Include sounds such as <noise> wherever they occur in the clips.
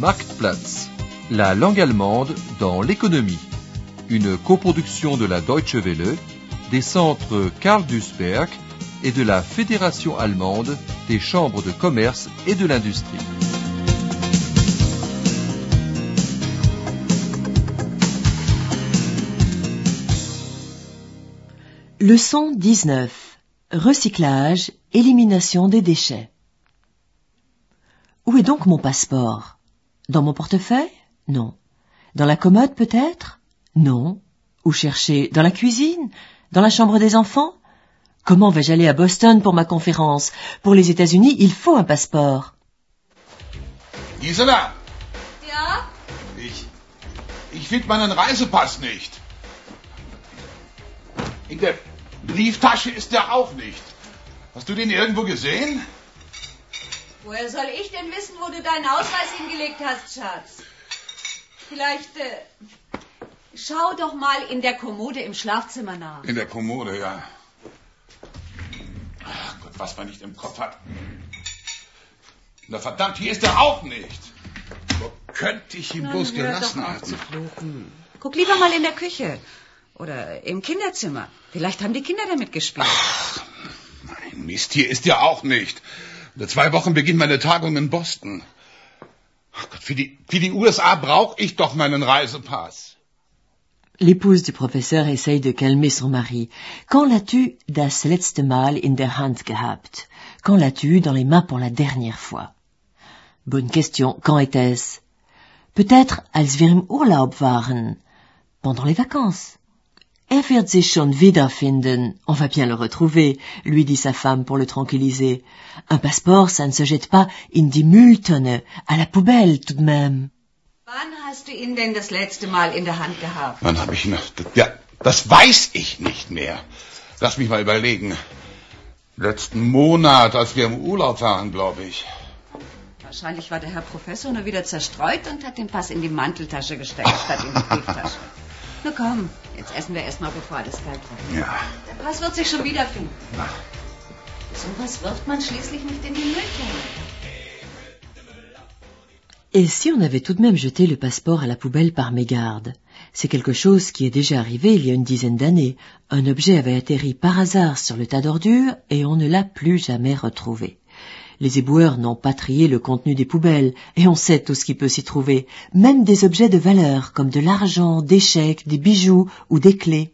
Marktplatz, la langue allemande dans l'économie. Une coproduction de la Deutsche Welle, des centres Karl Duisberg et de la Fédération allemande des chambres de commerce et de l'industrie. Leçon 19. Recyclage, élimination des déchets. Où est donc mon passeport? Dans mon portefeuille Non. Dans la commode peut-être Non. Où chercher Dans la cuisine Dans la chambre des enfants Comment vais-je aller à Boston pour ma conférence? Pour les États-Unis, il faut un passeport. Gisela, Ja? ich, ich finde meinen Reisepass nicht. In der Brieftasche ist der auch nicht. Hast du den irgendwo gesehen? Woher soll ich denn wissen, wo du deinen Ausweis hingelegt hast, Schatz? Vielleicht, äh, schau doch mal in der Kommode im Schlafzimmer nach. In der Kommode, ja. Ach Gott, was man nicht im Kopf hat. Na verdammt, hier ist er auch nicht. Wo könnte ich ihn bloß hör gelassen haben? Guck lieber mal in der Küche. Oder im Kinderzimmer. Vielleicht haben die Kinder damit gespielt. Mein Mist, hier ist er auch nicht. In zwei Wochen beginnt meine Tagung in Boston. Ach Gott, für die, für die USA brauche ich doch meinen Reisepass. L'épouse du professeur essaye de calmer son mari. Quand l'as-tu das letzte Mal in der Hand gehabt Quand l'as-tu eu dans les mains pour la dernière fois Bonne question. Quand était-ce Peut-être als wir im Urlaub waren. Pendant les vacances. Er wird sich schon wiederfinden. On va bien le retrouver, lui dit sa femme pour le tranquilliser. Un passeport, ça ne se jette pas in die Mülltonne, à la poubelle tout de même. Wann hast du ihn denn das letzte Mal in der Hand gehabt? Wann habe ich noch... Ja, das weiß ich nicht mehr. Lass mich mal überlegen. Letzten Monat, als wir im Urlaub waren, glaube ich. Wahrscheinlich war der Herr Professor nur wieder zerstreut und hat den Pass in die Manteltasche gesteckt, statt in die <laughs> Brieftasche. Na komm, jetzt essen wir erstmal, bevor alles kalt wird. Ja. Der Pass wird sich schon wiederfinden. Na. So was wirft man schließlich nicht in die Mülltonne. Et si on avait tout de même jeté le passeport à la poubelle par mégarde? C'est quelque chose qui est déjà arrivé il y a une dizaine d'années. Un objet avait atterri par hasard sur le tas d'ordures et on ne l'a plus jamais retrouvé. Les éboueurs n'ont pas trié le contenu des poubelles et on sait tout ce qui peut s'y trouver, même des objets de valeur comme de l'argent, des chèques, des bijoux ou des clés.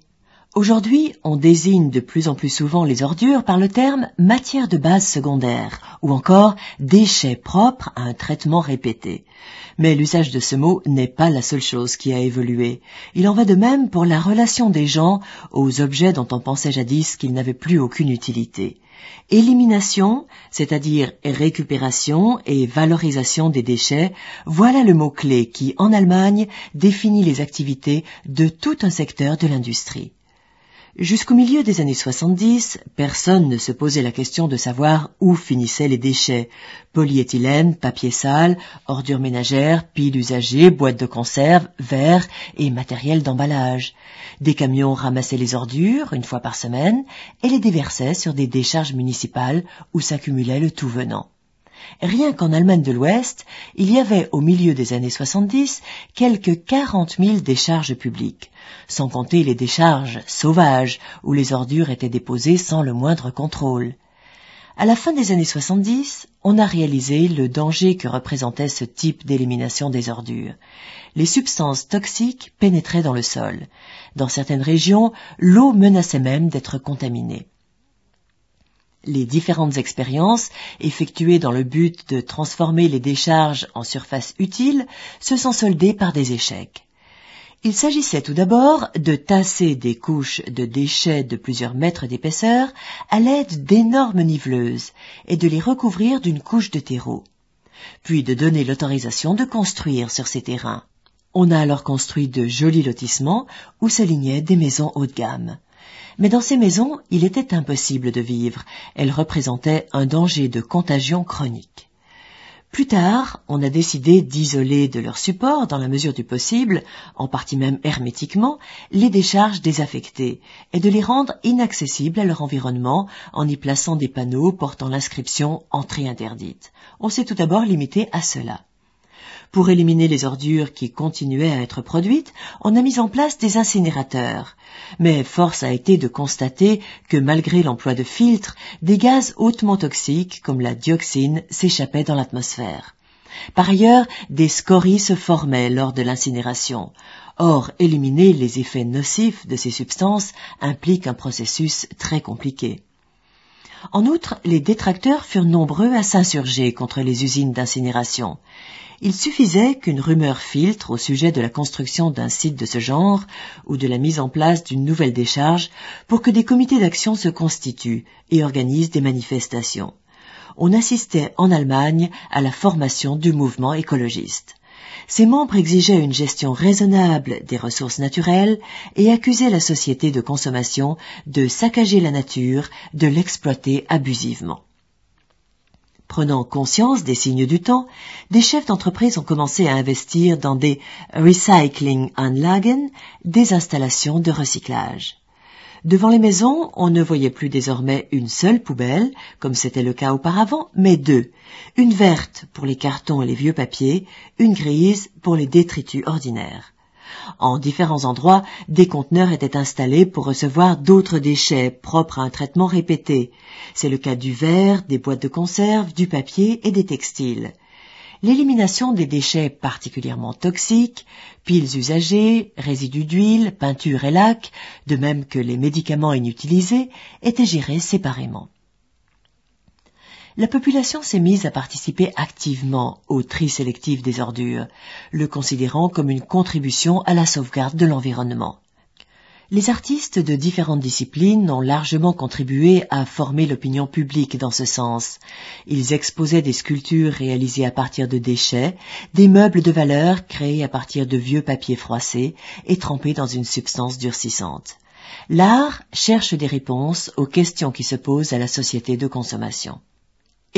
Aujourd'hui, on désigne de plus en plus souvent les ordures par le terme matière de base secondaire ou encore déchets propres à un traitement répété. Mais l'usage de ce mot n'est pas la seule chose qui a évolué. Il en va de même pour la relation des gens aux objets dont on pensait jadis qu'ils n'avaient plus aucune utilité. Élimination, c'est-à-dire récupération et valorisation des déchets, voilà le mot-clé qui, en Allemagne, définit les activités de tout un secteur de l'industrie. Jusqu'au milieu des années 70, personne ne se posait la question de savoir où finissaient les déchets. Polyéthylène, papier sale, ordures ménagères, piles usagées, boîtes de conserve, verres et matériel d'emballage. Des camions ramassaient les ordures une fois par semaine et les déversaient sur des décharges municipales où s'accumulait le tout venant. Rien qu'en Allemagne de l'Ouest, il y avait au milieu des années 70 quelques 40 000 décharges publiques, sans compter les décharges sauvages où les ordures étaient déposées sans le moindre contrôle. À la fin des années 70, on a réalisé le danger que représentait ce type d'élimination des ordures. Les substances toxiques pénétraient dans le sol. Dans certaines régions, l'eau menaçait même d'être contaminée. Les différentes expériences effectuées dans le but de transformer les décharges en surface utile se sont soldées par des échecs. Il s'agissait tout d'abord de tasser des couches de déchets de plusieurs mètres d'épaisseur à l'aide d'énormes niveleuses et de les recouvrir d'une couche de terreau, puis de donner l'autorisation de construire sur ces terrains. On a alors construit de jolis lotissements où s'alignaient des maisons haut de gamme. Mais dans ces maisons, il était impossible de vivre. Elles représentaient un danger de contagion chronique. Plus tard, on a décidé d'isoler de leur support, dans la mesure du possible, en partie même hermétiquement, les décharges désaffectées et de les rendre inaccessibles à leur environnement en y plaçant des panneaux portant l'inscription entrée interdite. On s'est tout d'abord limité à cela. Pour éliminer les ordures qui continuaient à être produites, on a mis en place des incinérateurs. Mais force a été de constater que malgré l'emploi de filtres, des gaz hautement toxiques comme la dioxine s'échappaient dans l'atmosphère. Par ailleurs, des scories se formaient lors de l'incinération. Or, éliminer les effets nocifs de ces substances implique un processus très compliqué. En outre, les détracteurs furent nombreux à s'insurger contre les usines d'incinération. Il suffisait qu'une rumeur filtre au sujet de la construction d'un site de ce genre ou de la mise en place d'une nouvelle décharge pour que des comités d'action se constituent et organisent des manifestations. On assistait en Allemagne à la formation du mouvement écologiste. Ses membres exigeaient une gestion raisonnable des ressources naturelles et accusaient la société de consommation de saccager la nature, de l'exploiter abusivement. Prenant conscience des signes du temps, des chefs d'entreprise ont commencé à investir dans des recycling Anlagen, des installations de recyclage. Devant les maisons, on ne voyait plus désormais une seule poubelle, comme c'était le cas auparavant, mais deux. Une verte pour les cartons et les vieux papiers, une grise pour les détritus ordinaires. En différents endroits, des conteneurs étaient installés pour recevoir d'autres déchets propres à un traitement répété. C'est le cas du verre, des boîtes de conserve, du papier et des textiles l'élimination des déchets particulièrement toxiques, piles usagées, résidus d'huile, peinture et lac, de même que les médicaments inutilisés, était gérée séparément. La population s'est mise à participer activement au tri sélectif des ordures, le considérant comme une contribution à la sauvegarde de l'environnement. Les artistes de différentes disciplines ont largement contribué à former l'opinion publique dans ce sens. Ils exposaient des sculptures réalisées à partir de déchets, des meubles de valeur créés à partir de vieux papiers froissés et trempés dans une substance durcissante. L'art cherche des réponses aux questions qui se posent à la société de consommation.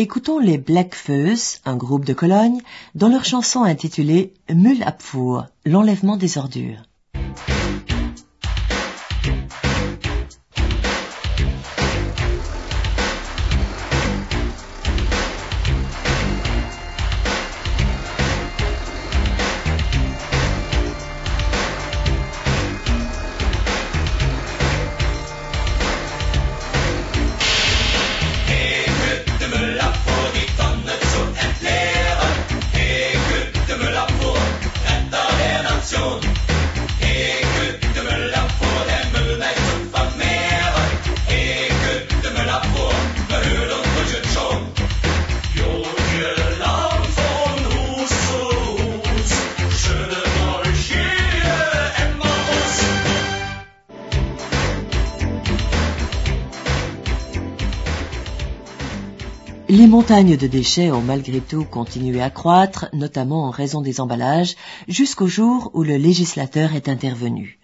Écoutons les Black Fuzz, un groupe de Cologne, dans leur chanson intitulée Müllabfuhr, l'enlèvement des ordures. Les montagnes de déchets ont malgré tout continué à croître, notamment en raison des emballages, jusqu'au jour où le législateur est intervenu.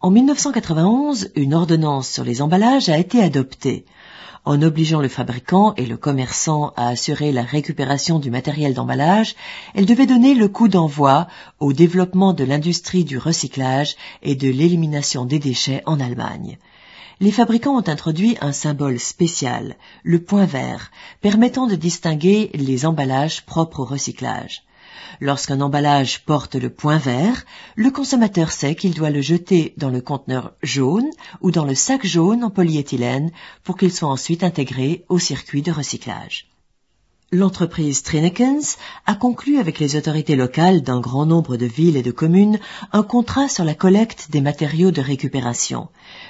En 1991, une ordonnance sur les emballages a été adoptée. En obligeant le fabricant et le commerçant à assurer la récupération du matériel d'emballage, elle devait donner le coup d'envoi au développement de l'industrie du recyclage et de l'élimination des déchets en Allemagne les fabricants ont introduit un symbole spécial, le point vert, permettant de distinguer les emballages propres au recyclage. Lorsqu'un emballage porte le point vert, le consommateur sait qu'il doit le jeter dans le conteneur jaune ou dans le sac jaune en polyéthylène pour qu'il soit ensuite intégré au circuit de recyclage. L'entreprise Trinekens a conclu avec les autorités locales d'un grand nombre de villes et de communes un contrat sur la collecte des matériaux de récupération.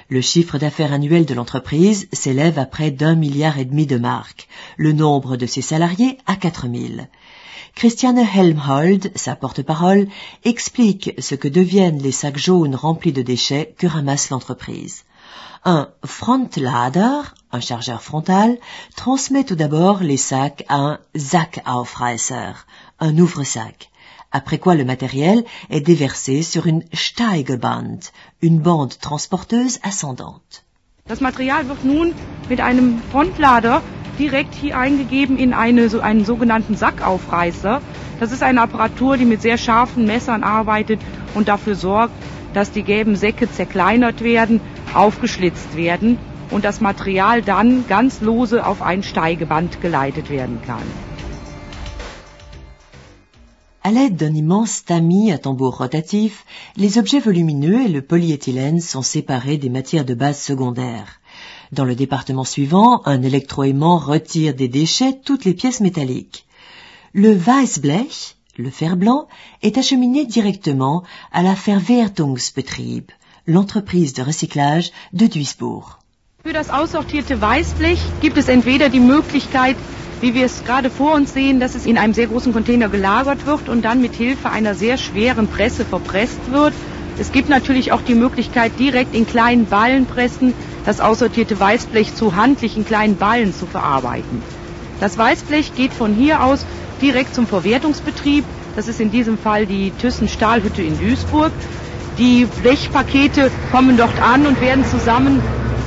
Le chiffre d'affaires annuel de l'entreprise s'élève à près d'un milliard et demi de marques. Le nombre de ses salariés à 4000. Christiane Helmhold, sa porte-parole, explique ce que deviennent les sacs jaunes remplis de déchets que ramasse l'entreprise. Un Frontlader, un chargeur frontal, transmet tout d'abord les sacs à un Sackaufreißer, un ouvre-sac, après quoi le matériel est déversé sur une Steigeband, une bande transporteuse ascendante. Das Material wird nun mit einem Frontlader direkt hier eingegeben in eine, so einen sogenannten Sackaufreißer. Das ist eine Apparatur, die mit sehr scharfen Messern arbeitet und dafür sorgt, dass die gelben Säcke zerkleinert werden aufgeschlitzt werden und das Material dann ganz lose auf ein Steigeband geleitet werden kann. À l'aide d'un immense tamis à tambour rotatif, les objets volumineux et le polyéthylène sont séparés des matières de base secondaires. Dans le département suivant, un électroaimant retire des déchets toutes les pièces métalliques. Le Weißblech, le fer blanc, est acheminé directement à la Verwertungsbetrieb, l'entreprise de recyclage de Duisburg. Für das aussortierte Weißblech gibt es entweder die Möglichkeit, wie wir es gerade vor uns sehen, dass es in einem sehr großen Container gelagert wird und dann mit Hilfe einer sehr schweren Presse verpresst wird. Es gibt natürlich auch die Möglichkeit, direkt in kleinen Ballenpressen das aussortierte Weißblech zu handlichen kleinen Ballen zu verarbeiten. Das Weißblech geht von hier aus direkt zum Verwertungsbetrieb. Das ist in diesem Fall die Thyssen Stahlhütte in Duisburg. Die Blechpakete kommen dort an und werden zusammen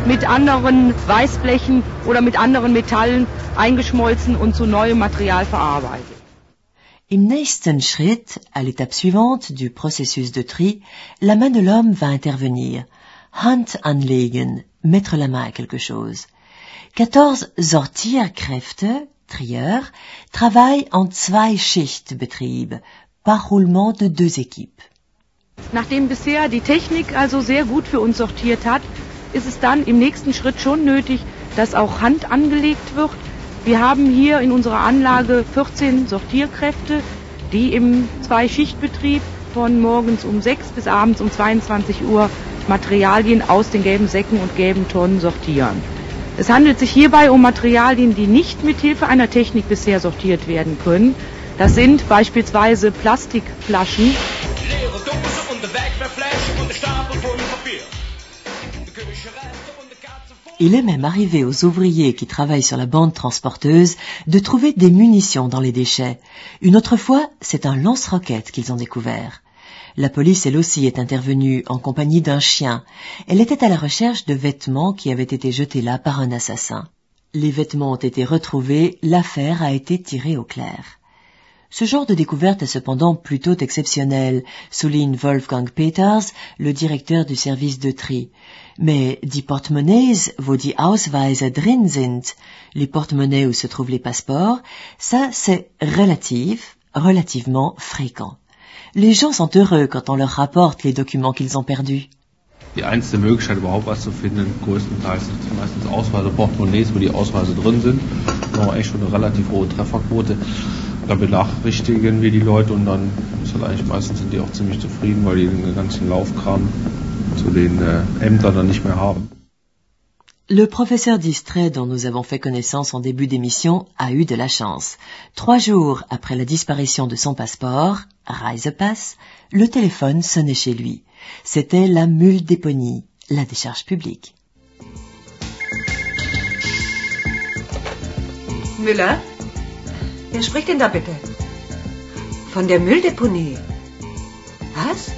mit anderen Weißblechen oder mit anderen Metallen eingeschmolzen und zu neuem Material verarbeitet. Im nächsten Schritt, à l'étape suivante du processus de tri, la main de l'homme va intervenir. Hand anlegen, mettre la main à quelque chose. 14 Sortierkräfte, trieurs, travaillent en Zwei-Schicht-Betrieb, par roulement de deux équipes. Nachdem bisher die Technik also sehr gut für uns sortiert hat, ist es dann im nächsten Schritt schon nötig, dass auch Hand angelegt wird. Wir haben hier in unserer Anlage 14 Sortierkräfte, die im Zwei-Schicht-Betrieb von morgens um 6 bis abends um 22 Uhr Materialien aus den gelben Säcken und gelben Tonnen sortieren. Es handelt sich hierbei um Materialien, die nicht mit Hilfe einer Technik bisher sortiert werden können. Das sind beispielsweise Plastikflaschen, Il est même arrivé aux ouvriers qui travaillent sur la bande transporteuse de trouver des munitions dans les déchets. Une autre fois, c'est un lance-roquette qu'ils ont découvert. La police, elle aussi, est intervenue en compagnie d'un chien. Elle était à la recherche de vêtements qui avaient été jetés là par un assassin. Les vêtements ont été retrouvés, l'affaire a été tirée au clair. Ce genre de découverte est cependant plutôt exceptionnel, souligne Wolfgang Peters, le directeur du service de tri. Mais die Portemonnaies, wo die Ausweise drin sind, les porte-monnaies où se trouvent les passeports, ça c'est relatif, relativement fréquent. Les gens sont heureux quand on leur rapporte les documents qu'ils ont perdus. Da benachrichtigen wir die Leute und dann ist halt eigentlich meistens sind die auch ziemlich zufrieden, weil die den ganzen Laufkram zu den äh, Ämtern dann nicht mehr haben. Le professeur distrait dont nous avons fait connaissance en début d'émission a eu de la chance. Trois jours après la disparition de son passeport, Reisepass, le téléphone sonnait chez lui. C'était la mule déponie, la décharge publique. Müller? Wer spricht denn da bitte? Von der Mülldeponie. Was?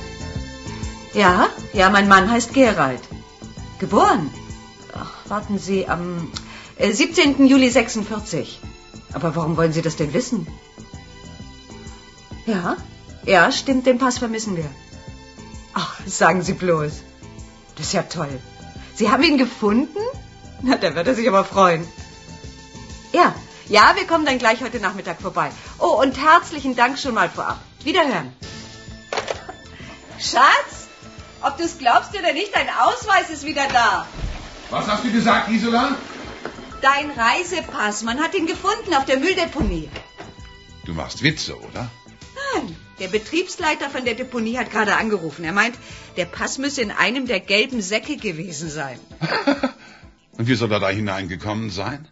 Ja, ja, mein Mann heißt Gerald. Geboren? Ach, warten Sie, am äh, 17. Juli 46. Aber warum wollen Sie das denn wissen? Ja, ja, stimmt, den Pass vermissen wir. Ach, sagen Sie bloß. Das ist ja toll. Sie haben ihn gefunden? Na, da wird er sich aber freuen. Ja, ja, wir kommen dann gleich heute Nachmittag vorbei. Oh, und herzlichen Dank schon mal vorab. Wiederhören. Schatz, ob du es glaubst oder nicht, dein Ausweis ist wieder da. Was hast du gesagt, Gisela? Dein Reisepass, man hat ihn gefunden auf der Mülldeponie. Du machst Witze, oder? Nein, der Betriebsleiter von der Deponie hat gerade angerufen. Er meint, der Pass müsse in einem der gelben Säcke gewesen sein. <laughs> Und wie soll er da hineingekommen sein?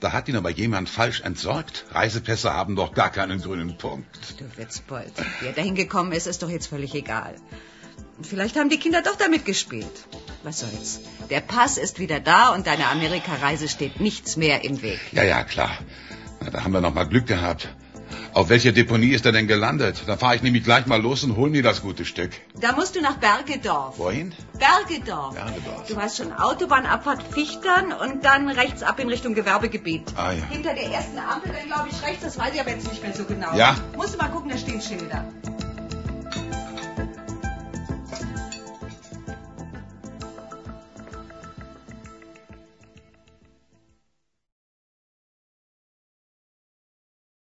Da hat ihn aber jemand falsch entsorgt. Reisepässe haben doch gar keinen grünen Punkt. Du Witzbold, wie er dahin gekommen ist, ist doch jetzt völlig egal. Vielleicht haben die Kinder doch damit gespielt. Was soll's? Der Pass ist wieder da und deiner Amerikareise steht nichts mehr im Weg. Ja, ja, klar. Na, da haben wir noch mal Glück gehabt. Auf welcher Deponie ist er denn gelandet? Da fahre ich nämlich gleich mal los und hol mir das gute Stück. Da musst du nach Bergedorf. Wohin? Bergedorf. Bergedorf. Du weißt schon, Autobahnabfahrt Fichtern und dann rechts ab in Richtung Gewerbegebiet. Ah, ja. Hinter der ersten Ampel, dann glaube ich rechts, das weiß ich aber jetzt nicht mehr so genau. Ja? Musst du mal gucken, da stehen Schilder.